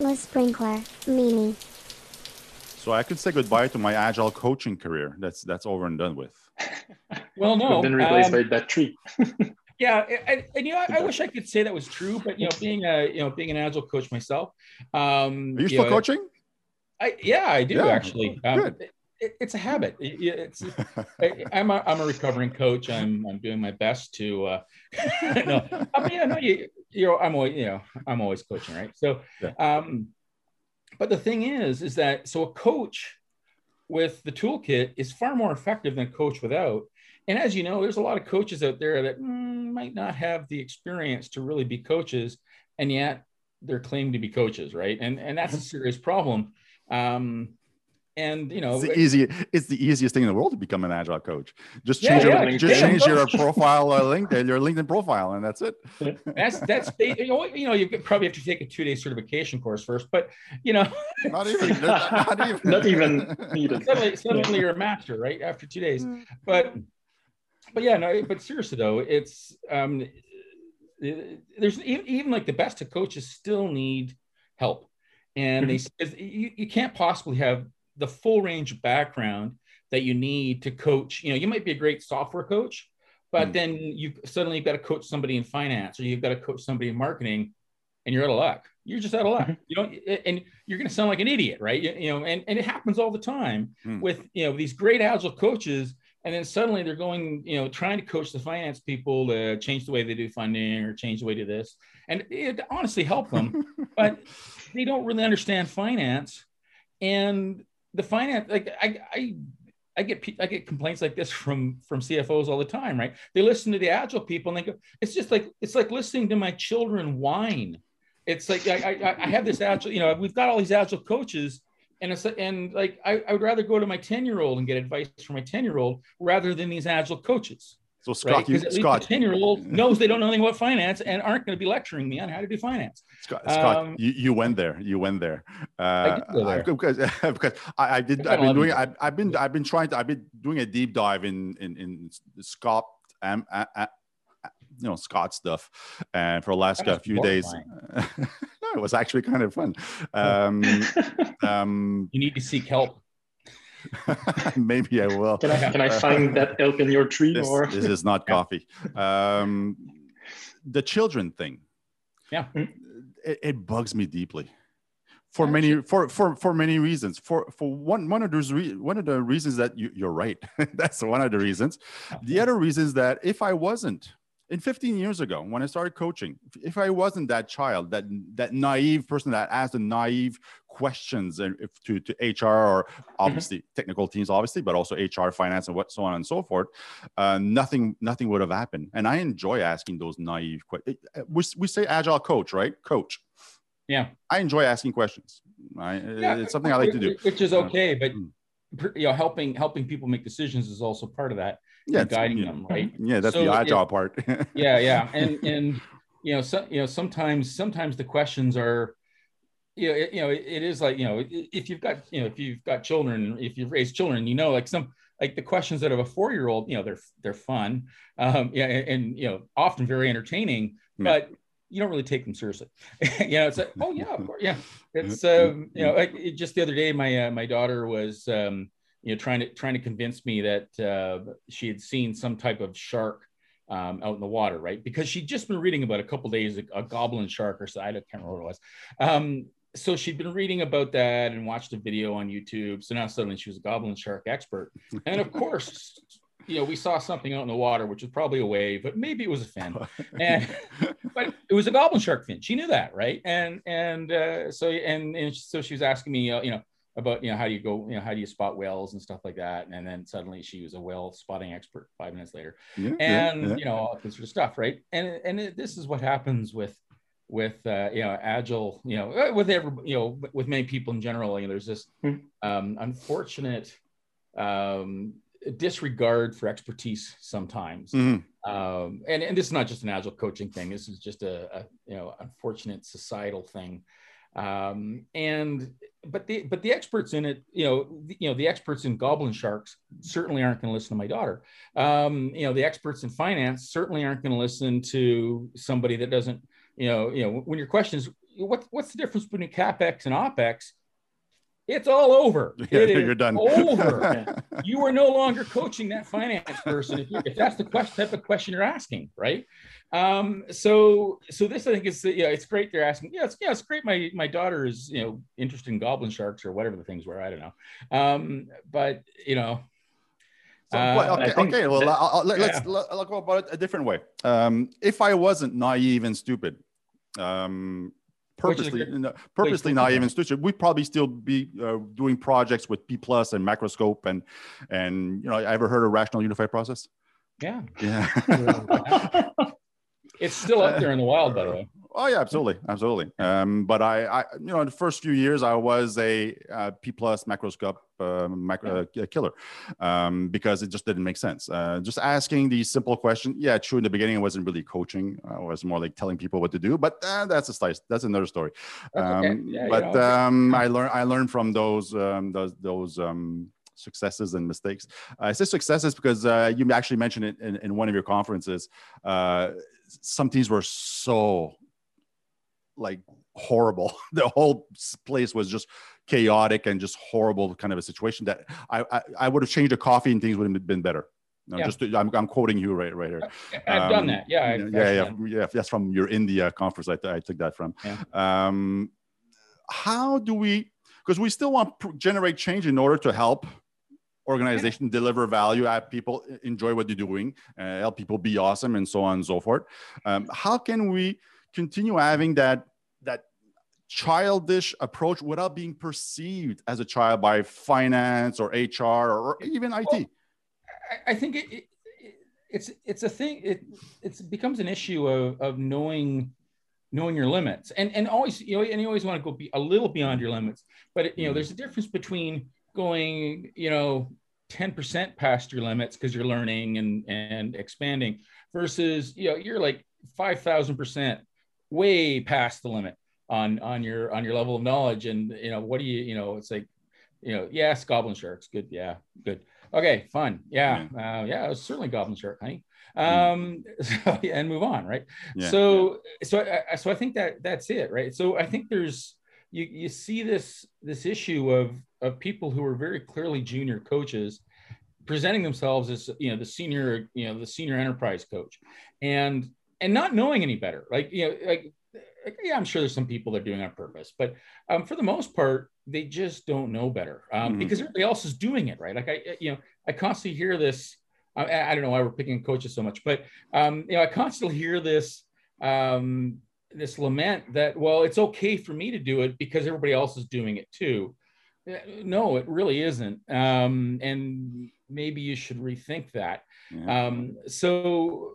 Les Sprinkler, Mimi. So I could say goodbye to my agile coaching career. That's that's over and done with. Well, no. We've been replaced um, by that tree. Yeah, and, and you know, I, I wish I could say that was true, but you know, being a you know being an agile coach myself, um, Are you still know, coaching? I, yeah, I do Yeah, actually. Um, good. It- it's a habit. It- it- it's I'm a, I'm a recovering coach. I'm I'm doing my best to. Uh, no, I mean, I know you. You know, I'm always you know I'm always coaching, right? So, Yeah. um, but the thing is, is that so a coach with the toolkit is far more effective than a coach without. And as you know, there's a lot of coaches out there that mm, might not have the experience to really be coaches, and yet they're claimed to be coaches, right? And and that's a serious problem. Um, and you know, It's the easy. It's the easiest thing in the world to become an agile coach. Just change yeah, your just change your profile uh, LinkedIn, your LinkedIn profile, and that's it. that's that's you know, you know you probably have to take a two day certification course first, but you know Not even. Not even. Not even needed. suddenly suddenly you're a master right after two days. But but yeah, no, but seriously though, it's um there's even, even like the best of coaches still need help, and they you, you can't possibly have the full range of background that you need to coach. You know, you might be a great software coach, but Mm. then you suddenly you've got to coach somebody in finance or you've got to coach somebody in marketing, and you're out of luck. You're just out of luck. Mhm. You know, and you're going to sound like an idiot, right? You, you know, and, and it happens all the time Mm. with you know these great agile coaches, and then suddenly they're going, you know, trying to coach the finance people to change the way they do funding or change the way to this, and it honestly help them, but they don't really understand finance, and the finance like I I. I get I get complaints like this from from CFOs all the time, right? They listen to the agile people and they go, it's just like it's like listening to my children whine. It's like I, I, I have this agile, you know, we've got all these agile coaches, and it's and like I, I would rather go to my 10 year old and get advice from my 10 year old rather than these agile coaches. So Right? Scott, you, at least Scott, 10 year old knows they don't know anything about finance and aren't going to be lecturing me on how to do finance. Scott, Scott Um, you, you went there. You went there. Uh, did go there. because because I, I did. I I've been doing. I, I've been. I've been trying to. I've been doing a deep dive in in in Scott. Um, uh, uh, you know Scott stuff, and for the last That must be few days, no, it was actually kind of fun. Um, um, You need to seek help. maybe I will. Can I can I find that elk in your tree this, or this is not coffee. Um, the children thing. Yeah. It, it bugs me deeply. For many for, for for many reasons. For for one one of those re- one of the reasons that you, you're right. That's one of the reasons. The other reason is that if I wasn't in 15 years ago when I started coaching, if I wasn't that child, that that naive person that asked the naive questions and if to, to HR or obviously technical teams, obviously, but also HR, finance, and what so on and so forth, uh, nothing nothing would have happened. And I enjoy asking those naive questions. We, we say agile coach, right? Coach. Yeah. I enjoy asking questions. I, Yeah, it's something I like to do. Which is okay, but Mm. You know, helping helping people make decisions is also part of that. Yeah, guiding yeah. them, right? Yeah, that's So the agile part. yeah yeah and and you know so, you know sometimes sometimes the questions are you know, it, you know it, it is like you know if you've got you know if you've got children if you've raised children you know like some like the questions that of a four year old you know they're they're fun um yeah and, and you know often very entertaining but you don't really take them seriously you know it's like oh yeah of course yeah it's um you know like it, just the other day my uh, my daughter was um you know trying to trying to convince me that uh, she had seen some type of shark um, out in the water, right? Because she'd just been reading about a couple days a, a goblin shark or so I can't remember what it was. Um, so she'd been reading about that and watched a video on YouTube. So now suddenly she was a goblin shark expert, and of course. You know, we saw something out in the water, which was probably a wave, but maybe it was a fin. And but it was a goblin shark fin. She knew that, right? And and uh, so and and so she was asking me, uh, you know, about you know how do you go, you know, how do you spot whales and stuff like that. And then suddenly she was a whale spotting expert five minutes later Yeah, yeah, and yeah. you know all this sort of stuff right and and it, this is what happens with with uh, you know agile you know uh, with every you know with many people in general you know there's this Hmm. um, unfortunate um, disregard for expertise sometimes Mhm. um, and, and this is not just an agile coaching thing this is just a, a you know unfortunate societal thing um, and but the but the experts in it you know the, you know the experts in goblin sharks certainly aren't going to listen to my daughter um, you know the experts in finance certainly aren't going to listen to somebody that doesn't you know you know when your question is what, what's the difference between capex and opex? It's all over. Yeah, It you're done. Over. you are no longer coaching that finance person if, you, if that's the question, type of question you're asking, right? Um, so, so this I think is yeah, it's great. They're asking, yeah, it's yeah, it's great. My my daughter is you know interested in goblin sharks or whatever the things were. I don't know, um, but you know, So, Uh, okay, okay. Well, that- I'll, I'll- let, yeah. let's let, I'll go about it a different way. Um, if I wasn't naive and stupid, um, Which is a purposely, good no, purposely to look naive at. and stupid, we'd probably still be uh, doing projects with P plus and macroscope and and you know, I ever heard of rational unified process? yeah, Yeah. it's still up there in the wild, by the way. Oh yeah, absolutely, absolutely. Um, but I, I, you know, in the first few years, I was a uh, P plus macroscope macro, uh, killer um, because it just didn't make sense. Uh, just asking these simple questions. Yeah, true. In the beginning, I wasn't really coaching. I was more like telling people what to do. But uh, that's a slice. That's another story. That's okay. Um, Yeah, but um, I learned. I learned from those um, those those. Um, successes and mistakes i say successes because uh, you actually mentioned it in, in one of your conferences uh, some teams were so like horrible. The whole place was just chaotic and just horrible kind of a situation that I I, I would have changed the coffee and things would have been better. No, Yeah. just to, I'm, I'm quoting you right right here. I've Um, done that. Yeah, I've, yeah, I've yeah, done- yeah, yeah. That's from your India conference. I, I took that from. Yeah. Um, how do we? Because we still want to generate change in order to help organization deliver value, have people enjoy what they're doing, uh, help people be awesome, and so on and so forth. Um, how can we continue having that childish approach without being perceived as a child by finance or HR or even IT? I, think it, it, it- it's it's a thing. It it's becomes an issue of of knowing knowing your limits and and always you know and you always want to go be a little beyond your limits. But you know, Mhm. there's a difference between going you know 10% past your limits because you're learning and and expanding versus you know you're like 5000% way past the limit on on your on your level of knowledge and you know what do you you know it's like you know yes goblin sharks. Good. Yeah. Good. Okay. Fun. Yeah. Uh, yeah it was certainly goblin shark honey um so, yeah, and move on right? Yeah. so so I, so i think that that's it right? So i think there's you you see this this issue of of people who are very clearly junior coaches presenting themselves as you know the senior you know the senior enterprise coach. And and not knowing any better. Like you know like, yeah i'm sure there's some people that are doing it on purpose but um, for the most part they just don't know better um, Mhm. because everybody else is doing it right like i you know i constantly hear this I, I don't know why we're picking coaches so much but um, you know i constantly hear this um, this lament that well it's okay for me to do it because everybody else is doing it too Uh, no it really isn't um, and maybe you should rethink that Yeah. um, so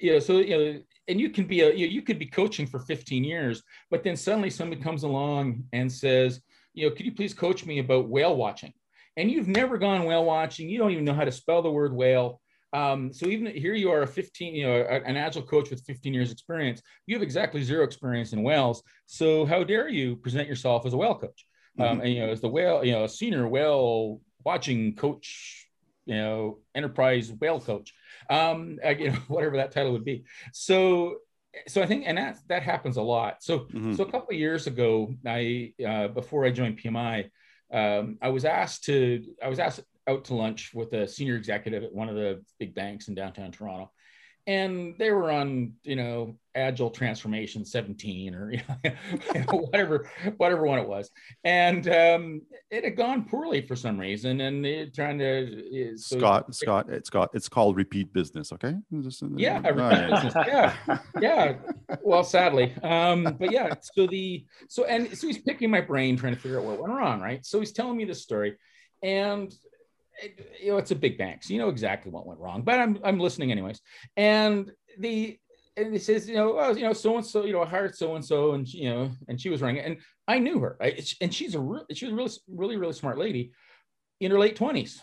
you know so you know and you can be a you, you could be coaching for 15 years but then suddenly somebody comes along and says you know could you please coach me about whale watching? And you've never gone whale watching. You don't even know how to spell the word whale. Um, so even here you are a 15 you know an agile coach with 15 years experience. You have exactly zero experience in whales. So how dare you present yourself as a whale coach? Um, and you know as the whale you know a senior whale watching coach you know enterprise whale coach um uh, you know whatever that title would be. So so i think and that that happens a lot. So Mhm. so a couple of years ago i uh, before i joined pmi um, i was asked to i was asked out to lunch with a senior executive at one of the big banks in downtown toronto. And they were on you know agile transformation 17 or you know, whatever whatever one it was and um, it had gone poorly for some reason and they trying to uh, so- Scott, Scott, it's Scott. It's called repeat business. Okay. Just- yeah, repeat yeah. business. yeah yeah well sadly um but yeah so the so and so he's picking my brain trying to figure out what went wrong right so he's telling me this story and it- you know it's a big bank so you know exactly what went wrong but i'm i'm listening anyways and the and he says you know well you know so and so you know I hired so and so and you know and she was running it and i knew her right? and she's a real she was a really really really smart lady in her late 20s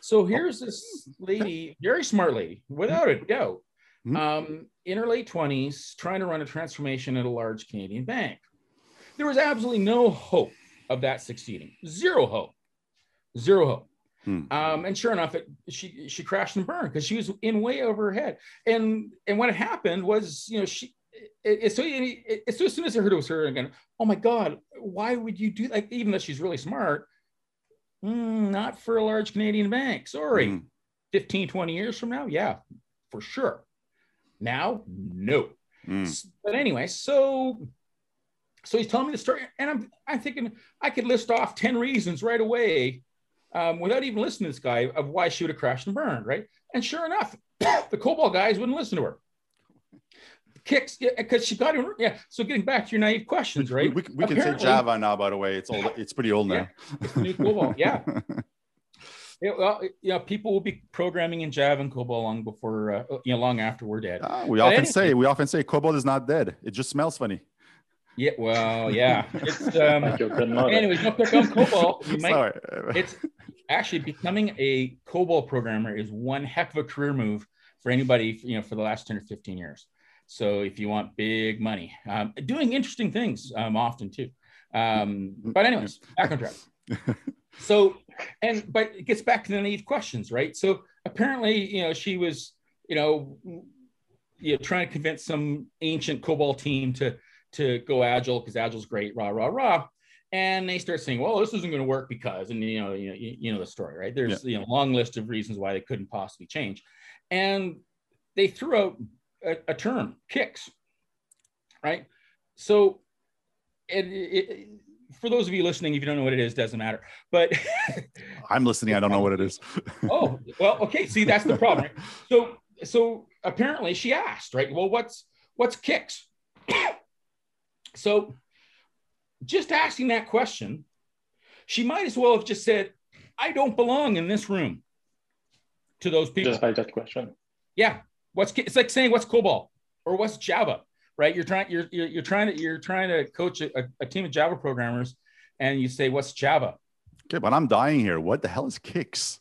so here's this lady very smart lady without a doubt Mhm. um, in her late 20s trying to run a transformation at a large canadian bank. There was absolutely no hope of that succeeding. Zero hope. Zero hope Hmm. um, and sure enough, it, she she crashed and burned because she was in way over her head. And and what happened was, you know, she it, so, it, it, so as soon as I heard it was her again, oh my God, why would you do like, even though she's really smart, mm, not for a large Canadian bank. Sorry. Mm. 15, 20 years from now, yeah, for sure. Now, no. Mm. But anyway, so so he's telling me the story, and I'm I'm thinking I could list off 10 reasons right away um, without even listening to this guy of why she would have crashed and burned, right? And sure enough, the COBOL guys wouldn't listen to her. CICS, because she got him. Yeah. So getting back to your naive questions, right? We, we, we can say Java now, by the way. It's old. It's pretty old now. Yeah, it's new COBOL. Yeah. It, well, you know, people will be programming in Java and COBOL long before, uh, you know, long after we're dead. Uh, we but often anyway, say, we often say COBOL is not dead. It just smells funny. Yeah, well, yeah. It's um, anyways, no pick on COBOL. You might. Sorry. It's actually becoming a COBOL programmer is one heck of a career move for anybody, you know, for the last 10 or 15 years. So if you want big money, um, doing interesting things um, often too. Um, but anyways, back on track. So, and but it gets back to the naive questions, right? So apparently, you know, she was, you know, you know, trying to convince some ancient COBOL team to to go agile because agile's great, rah rah rah. And they start saying, "Well, this isn't going to work because," and you know, you know, you know the story, right? There's yeah. you know, long list of reasons why they couldn't possibly change, and they threw out a, a term, CICS, right? So, it, it, for those of you listening, if you don't know what it is, doesn't matter. But I'm listening. I don't know what it is. oh, well, okay. See, that's the problem. Right? So, so apparently she asked, right? Well, what's what's CICS? So, just asking that question, she might as well have just said, "I don't belong in this room." To those people. Just by that question. Yeah. What's it's like saying what's COBOL or what's Java? right? You're trying you're, you're, you're trying to you're trying to coach a, a, team of Java programmers, and you say, "What's Java?" Okay, but I'm dying here. What the hell is CICS?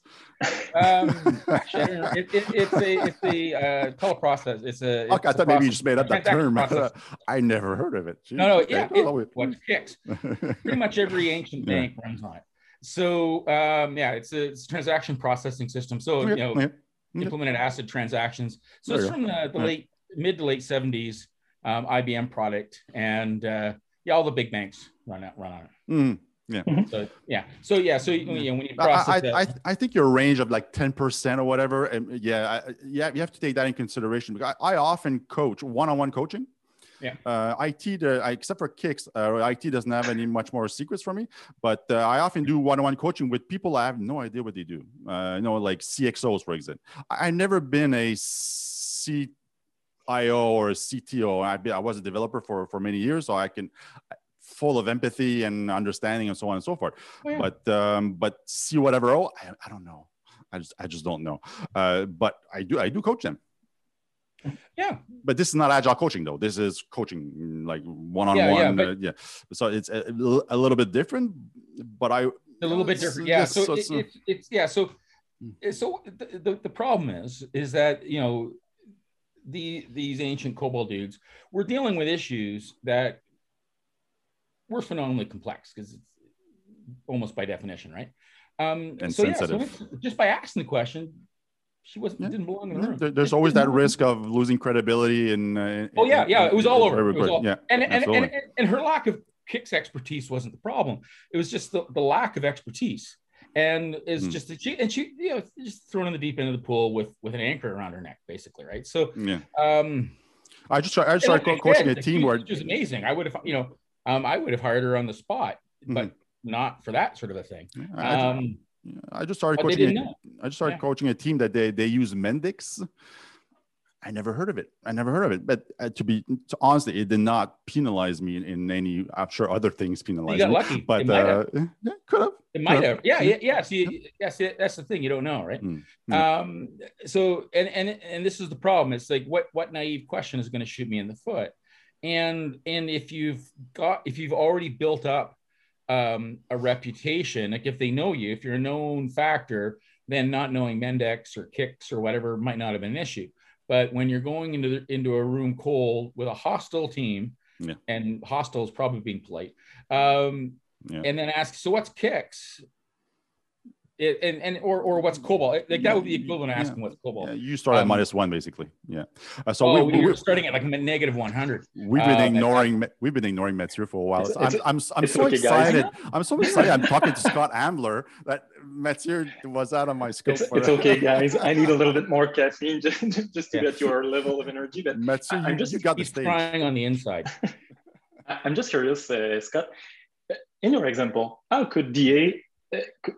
Um, it, it, it's a it's a uh, teleprocess. It's a. It's okay, I thought maybe you just made up that term. I never heard of it. Jeez. No, no, okay. yeah. It, what's CICS? Pretty much every ancient bank yeah. runs on it. So um, yeah, it's a, it's a transaction processing system. So you know, implemented ACID transactions. So it's from the, the late mid to late 70s um, IBM product, and uh, yeah, all the big banks run out run on it. Mm, yeah. Mm-hmm. So yeah. So yeah. So you know, when you process I, I, I, I, think your range of like ten percent or whatever, and yeah, I, yeah, you have to take that in consideration because I, I often coach one-on-one coaching. Yeah. Uh, IT, the, except for CICS, uh, IT doesn't have any much more secrets for me. But uh, I often do one-on-one coaching with people I have no idea what they do. Uh, you know, like CXOs, for example. I, I've never been a CIO or a CTO. I, I was a developer for, for many years, so I can full of empathy and understanding and so on and so forth. Oh, yeah. But um, but see whatever. Oh, I, I don't know. I just I just don't know. Uh, but I do I do coach them. Yeah. But this is not agile coaching though. This is coaching mm, like one on one. Yeah. So it's a, a, little bit different. But I a little bit different. Yeah. So, so it, it's, it's yeah. So hmm. so the, the, the problem is is that you know the these ancient COBOL dudes were dealing with issues that were phenomenally complex because it's almost by definition, right? Um, and so sensitive. Yeah, so just by asking the question, she wasn't yeah. didn't belong in the room. There, there's always that risk of losing credibility and. Uh, oh yeah, yeah, it was all over. Was all, yeah, and and, and, and and her lack of CICS expertise wasn't the problem. It was just the, the lack of expertise and is mm. just a, she and she you know just thrown in the deep end of the pool with with an anchor around her neck basically right so yeah um i just i just started coaching a team where which is amazing i would have you know um i would have hired her on the spot but mm. not for that sort of a thing yeah, um I, just started coaching a, i just started yeah. coaching a team that they they use Mendix I never heard of it. I never heard of it. But uh, to be to honestly, it did not penalize me in, in, any. I'm sure other things penalized you got me. Lucky. But uh, yeah, could have. It might have. Yeah, yeah, yeah. See, yeah. See, that's the thing. You don't know, right? Mm, Um. So, and and and this is the problem. It's like, what what naive question is going to shoot me in the foot? And and if you've got if you've already built up um, a reputation, like if they know you, if you're a known factor, then not knowing Mendix or CICS or whatever might not have been an issue but when you're going into the, into a room cold with a hostile team, yeah. and hostile is probably being polite, um, yeah. and then ask, so what's CICS? It, and and or or what's COBOL? Like that would be equivalent to Yeah. asking what's COBOL. Yeah, you start at Um, minus one basically. Yeah. Uh, so oh, we, we, we, were starting at like negative 100. We've been Uh, ignoring we've been ignoring Metzger for a while. It's- So I'm, I'm, I'm so okay, guys. excited. I'm so excited. I'm talking to Scott Ambler that Metzger was out of my scope. It's, for it's okay, guys. I need a little bit more caffeine just, just to Yeah. get your level of energy. But Metzger, I'm you, just- you got the He's stage. crying on the inside. I- I'm just curious, uh, Scott. In your example, how could DA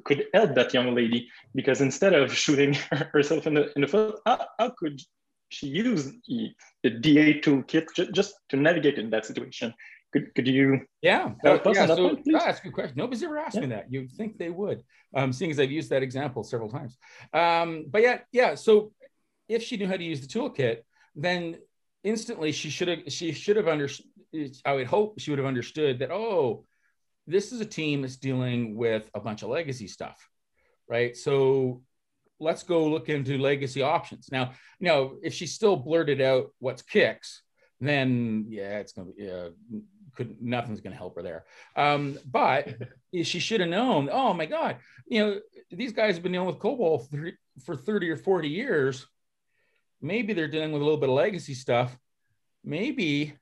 could, help that young lady? Because instead of shooting herself in the in the foot, how, how could she use the, the DA toolkit ju- just to navigate in that situation? Could, could you? Yeah. Help us yeah, on that so please. ah, that's a good question. Nobody's ever asked me that. You'd think they would, um, seeing as I've used that example several times. Um, but yeah, yeah. So if she knew how to use the toolkit, then instantly she should have she should have understood. I would hope she would have understood that. Oh, this is a team that's dealing with a bunch of legacy stuff, right? So let's go look into legacy options. Now, you know, if she still blurted out what's CICS, then yeah, it's gonna be uh, could nothing's gonna help her there. Um, but she should have known. Oh my God, you know, these guys have been dealing with COBOL for, for thirty or forty years. Maybe they're dealing with a little bit of legacy stuff. Maybe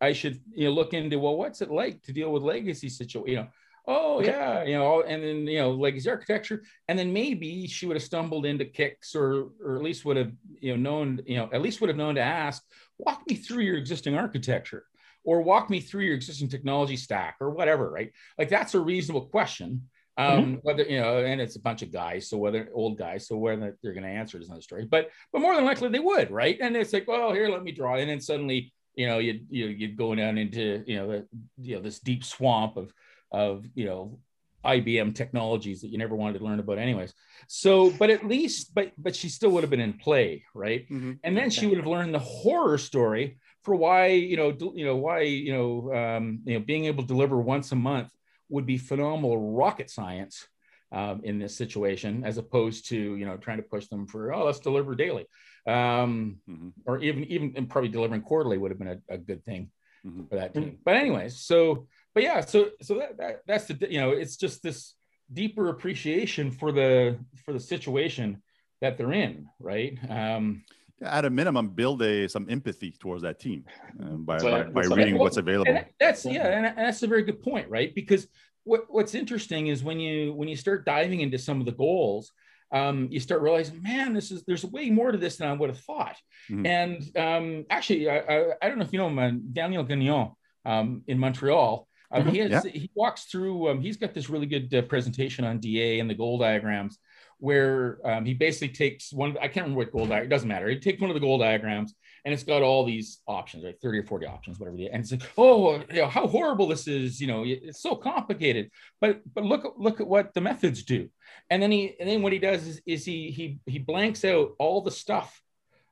I should you know look into well, what's it like to deal with legacy situation? You know, oh Okay. yeah, you know, and then you know legacy architecture, and then maybe she would have stumbled into CICS, or or at least would have you know known you know at least would have known to ask, walk me through your existing architecture, or walk me through your existing technology stack, or whatever, right? Like that's a reasonable question. Um, whether you know, and it's a bunch of guys, so whether old guys, so whether they're going to answer is another story. But but more than likely they would, right? And it's like, well, here, let me draw, and then suddenly you know you you you'd go down into you know the, you know this deep swamp of of you know IBM technologies that you never wanted to learn about anyways. So, but at least, but but she still would have been in play, right? Mhm. And then she would have learned the horror story for why you know you know why you know um, you know being able to deliver once a month would be phenomenal rocket science um, in this situation, as opposed to you know trying to push them for oh let's deliver daily, um, Mhm. or even even and probably delivering quarterly would have been a, a good thing Mhm. for that team. But anyways, so but yeah, so so that, that that's the you know it's just this deeper appreciation for the for the situation that they're in, right? Um, At a minimum, build a some empathy towards that team uh, by, That's what I- by, by that's what I- reading Well, what's available. and that- that's yeah, and that's a very good point, right? Because what what's interesting is when you when you start diving into some of the goals, um, you start realizing, man, this is there's way more to this than I would have thought. Mhm. And um, actually, I, I, I don't know if you know him, uh, Daniel Gagnon um, in Montreal. Um, he has he walks through. Um, he's got this really good uh, presentation on DA and the goal diagrams, where um, he basically takes one. I can't remember what goal diagram. It doesn't matter. He takes one of the goal diagrams, and it's got all these options, right? Thirty or forty options, whatever. The, and it's like, oh, you know, how horrible this is. You know, it's so complicated. But but look at look at what the methods do. And then he and then what he does is, is he he he blanks out all the stuff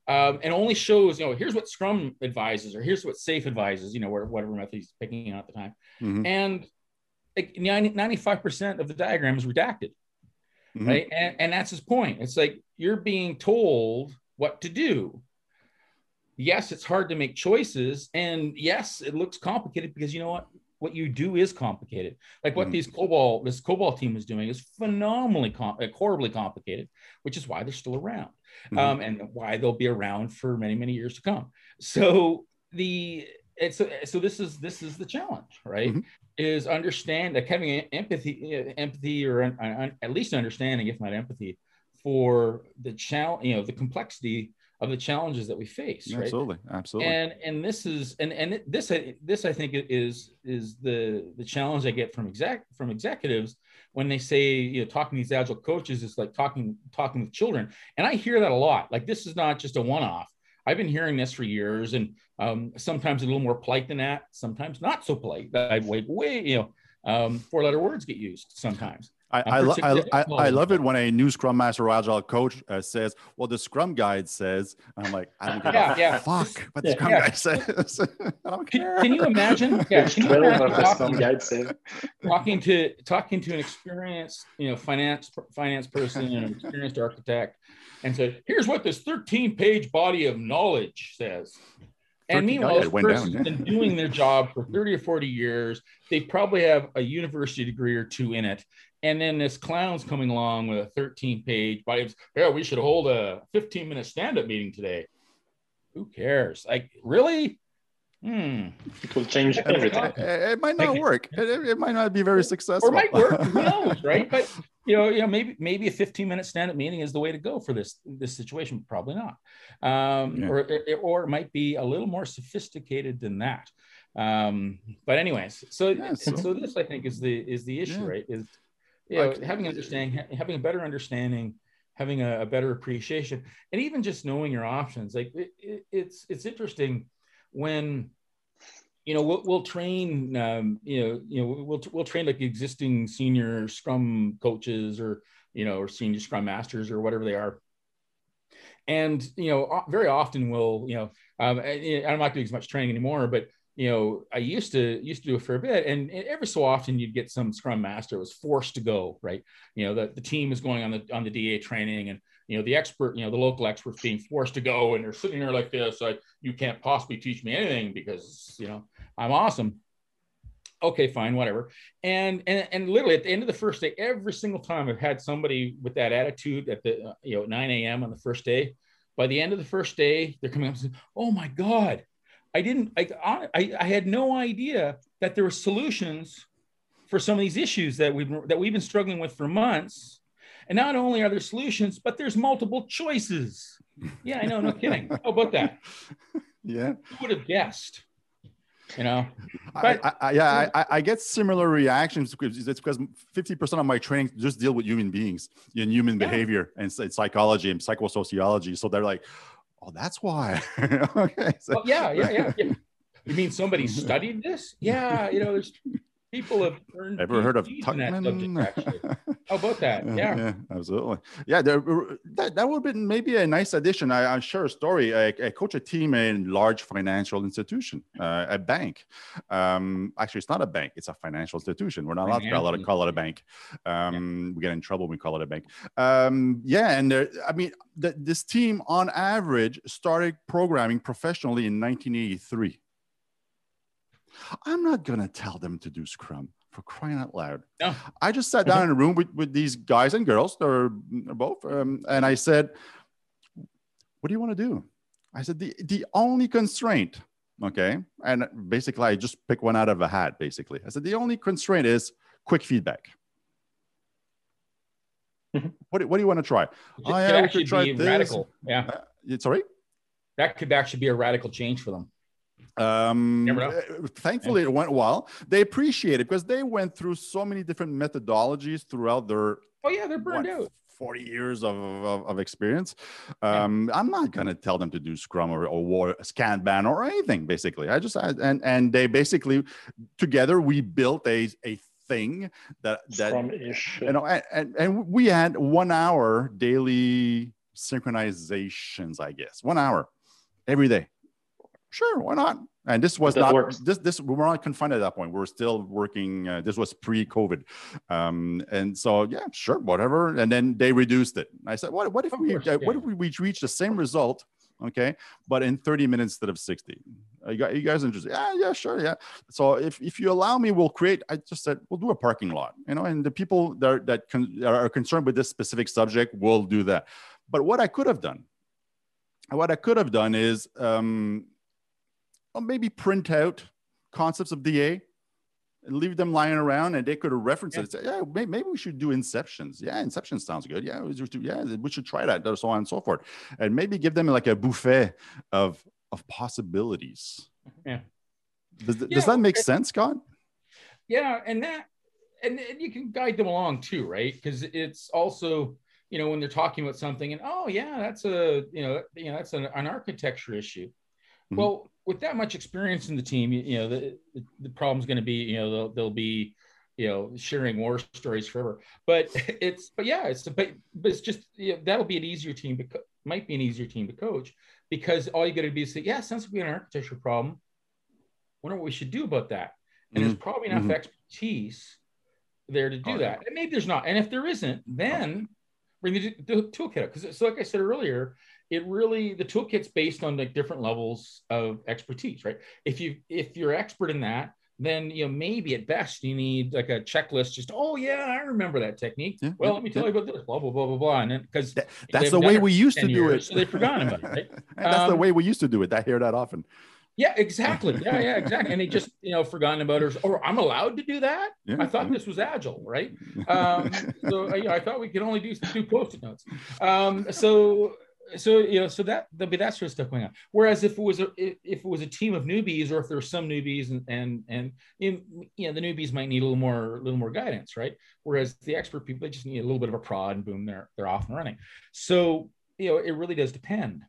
um, and only shows, you know, here's what Scrum advises, or here's what SAFe advises, you know, whatever method he's picking on at the time. Mhm. And like 90, 95% of the diagram is redacted, Mhm. right? And, and that's his point. It's like you're being told what to do. Yes, it's hard to make choices. And yes, it looks complicated because you know what? What you do is complicated. Like what Mhm. these COBOL, this COBOL team is doing is phenomenally, com- horribly complicated, which is why they're still around Mhm. um, and why they'll be around for many many years to come so the it's so, so this is this is the challenge right Mhm. is understand like having empathy uh, empathy or un, un- at least understanding if not empathy for the challenge you know the complexity of the challenges that we face right? Absolutely, absolutely. and and this is and and this I- this I think is is the the challenge I get from exec from executives when they say you know talking to these agile coaches is like talking talking with children. And I hear that a lot. Like this is not just a one off I've been hearing this for years and um, sometimes a little more polite than that sometimes not so polite I way way you know um, four letter words get used sometimes I, I'm I, lo- I, I, I love it when a new Scrum Master or Agile coach uh, says, "Well, the Scrum Guide says," and I'm like, "I don't give Yeah, a yeah. fuck what the Scrum Yeah. Guide says." I don't can, care. can you imagine yeah, can you imagine talking- Scrum Guide says. talking to talking to an experienced you know finance finance person and an experienced architect and said here's what this 13 page body of knowledge says And meanwhile, yeah, this it went down, yeah. been doing their job for 30 or 40 years. They probably have a university degree or two in it. And then this clown's coming along with a 13 page, but yeah, we should hold a 15 minute stand up meeting today. Who cares? Like, really? Hmm. It will change everything. It, it might not work. It, it- it might not be very successful. Or might work. Who knows, right? But you know, you know, maybe maybe a 15 minute stand up meeting is the way to go for this this situation. Probably not. Um, Yeah. Or it- or it might be a little more sophisticated than that. Um, but anyways, so Yeah, so- so this I think is the is the issue, Yeah. right? Is know, Like- having understanding, having a better understanding, having a, a better appreciation, and even just knowing your options. Like it, it, it's it's interesting when you know we'll, we'll train um, you know you know we'll we'll train like existing senior scrum coaches or you know or senior scrum masters or whatever they are and you know very often we'll you know um, I- i'm not doing as much training anymore but you know i used to used to do it for a bit and every so often you'd get some scrum master was forced to go right? You know the, the team is going on the on the da training and you know the expert you know the local experts being forced to go and they're sitting there like this like you can't possibly teach me anything because you know i'm awesome. Okay fine whatever. And and and literally at the end of the first day every single time i've had somebody with that attitude at the uh, you know 9 a.m on the first day by the end of the first day they're coming up and saying oh my god i didn't I, I i had no idea that there were solutions for some of these issues that we've that we've been struggling with for months and not only are there solutions but there's multiple choices yeah i know no kidding how about that yeah. who would have guessed you know I, But- I, I- yeah, I, I get similar reactions because it's because 50% of my training just deal with human beings and human Yeah. behavior and psy- psychology and psychosociology. So they're like, oh, that's why. okay. So, Oh, yeah, yeah, yeah, yeah. You mean somebody studied this? Yeah, you know, there's people have earned Ever heard of PhDs that subject, Tuckman? How about that? Yeah. yeah, absolutely. Yeah, there, that, that would have been maybe a nice addition. I, I'll share a story. I, I coach a team in large financial institution, uh, a bank. Um, actually, it's not a bank; it's a financial institution. We're not allowed to call it, call it a bank. Um, We get in trouble when we call it a bank. Um, yeah, and there, I mean, this team on average started programming professionally in 1983. I'm not gonna tell them to do Scrum for crying out loud. No. I just sat down in a room with, with these guys and girls. They're, they're both, um, and I said, "What do you want to do?" I said, "the the only constraint, okay." And basically, I just pick one out of a hat. Basically, I said, "The only constraint is quick feedback." Mhm. What, do- what do you want to try? It could yeah, we actually could try this. radical. Yeah, Uh, sorry. that could actually be a radical change for them. Um, Never know. uh, thankfully, it went well. They appreciate it because they went through so many different methodologies throughout their Oh yeah, they're burned what, out. 40 years of, of, of experience. Um, I'm not going to tell them to do Scrum or, or War, Kanban or anything, basically. I just, I, and, and they basically, together, we built a, a thing that, that Scrum-ish. you know, and, and, and we had one hour daily synchronizations, I guess, one hour every day. Sure, why not? And this was That not works. this. This we were not confined at that point. We are still working. Uh, this was pre-COVID, um, and so yeah, sure, whatever. And then they reduced it. I said, what? What if we? course, uh, What yeah. if we reach, the same result? Okay, but in 30 minutes instead of 60. Uh, you, got, you guys interested? Yeah, yeah, sure, yeah. So if, if you allow me, we'll create. I just said we'll do a parking lot, you know, and the people that are, that con, are concerned with this specific subject will do that. But what I could have done, what I could have done is um, well, maybe print out concepts of DA and leave them lying around, and they could reference it. And say, yeah, maybe we should do inceptions. Yeah, inception sounds good. Yeah, we should, do- yeah, we should try that, so on and so forth, and maybe give them like a buffet of of possibilities. Yeah. Does, Yeah, does that make sense, Scott? Yeah, and that and, and you can guide them along too, right? Because it's also you know when they're talking about something and oh yeah, that's a you know you know that's an, an architecture issue. Mhm. Well, with that much experience in the team, you, you know the the, the problem's going to be you know they'll, they'll be you know sharing war stories forever. But it's but yeah, it's but, but it's just you know, that'll be an easier team co- might be an easier team to coach because all you got to do is say yeah, sounds like we have an architecture problem. Wonder what we should do about that and there's probably enough Mhm. expertise there to do Oh, yeah. that. And maybe there's not. And if there isn't, then bring the, the toolkit up. Because so like I said earlier, it really the toolkit's based on like different levels of expertise, right? If you if you're expert in that, then you know maybe at best you need like a checklist. Just oh yeah, I remember that technique. Yeah, well, yeah, let me tell yeah. you about this. Blah blah blah blah blah. And because That- that's the way we used to do it. so they've forgotten about it. Right? That's the Um, way we used to do it. I hear that often. Yeah, exactly. Yeah, yeah, exactly. And they just you know forgotten about it. Or I'm allowed to do that. Yeah, I thought yeah. this was agile, right? um, so you know, I thought we could only do do post-it notes. Um, so so you know, so that there'll be that sort of stuff going on. Whereas if it was a if it was a team of newbies, or if there were some newbies and and and you know the newbies might need a little more a little more guidance, right? Whereas the expert people they just need a little bit of a prod, and boom, they're they're off and running. So you know, it really does depend.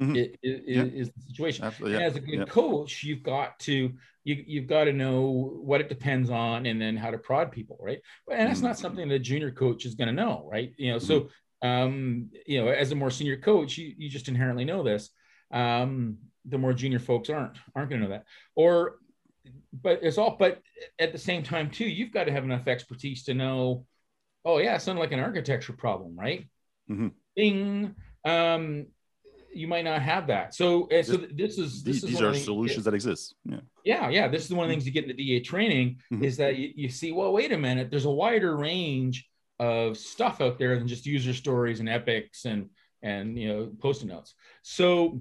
Mhm. It, it, Yeah. is the situation. Absolutely. Yeah. as a good yeah. coach, you've got to you you've got to know what it depends on and then how to prod people, right? And that's Mhm. not something that a junior coach is going to know, right? You know, so um, you know, as a more senior coach, you you just inherently know this. Um, the more junior folks aren't aren't going to know that, or but it's all but at the same time too, you've got to have enough expertise to know. Oh yeah, it sounded like an architecture problem, right? Mhm. Bing. Um, you might not have that. So, uh, so this is this These, is these are solutions that exist. Yeah. yeah, yeah. This is one of the things you get in the DA training Mhm. is that you, you see, well, wait a minute, there's a wider range of stuff out there than just user stories and epics and and you know post-it notes. So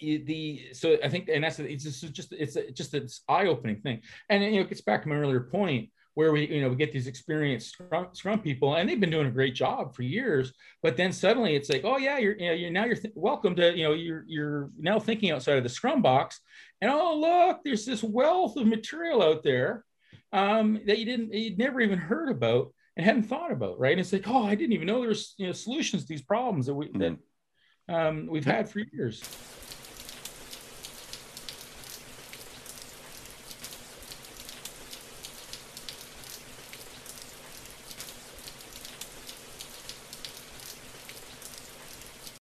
the so I think and that's it's just it's just this eye-opening thing. And you know, it gets back to my earlier point where we you know we get these experienced scrum, scrum people and they've been doing a great job for years but then suddenly it's like oh yeah you're you know you're now you're th- welcome to you know you're you're now thinking outside of the scrum box and oh look there's this wealth of material out there um, that you didn't you'd never even heard about and hadn't thought about right? And it's like oh i didn't even know there's you know solutions to these problems that we that um, we've had for years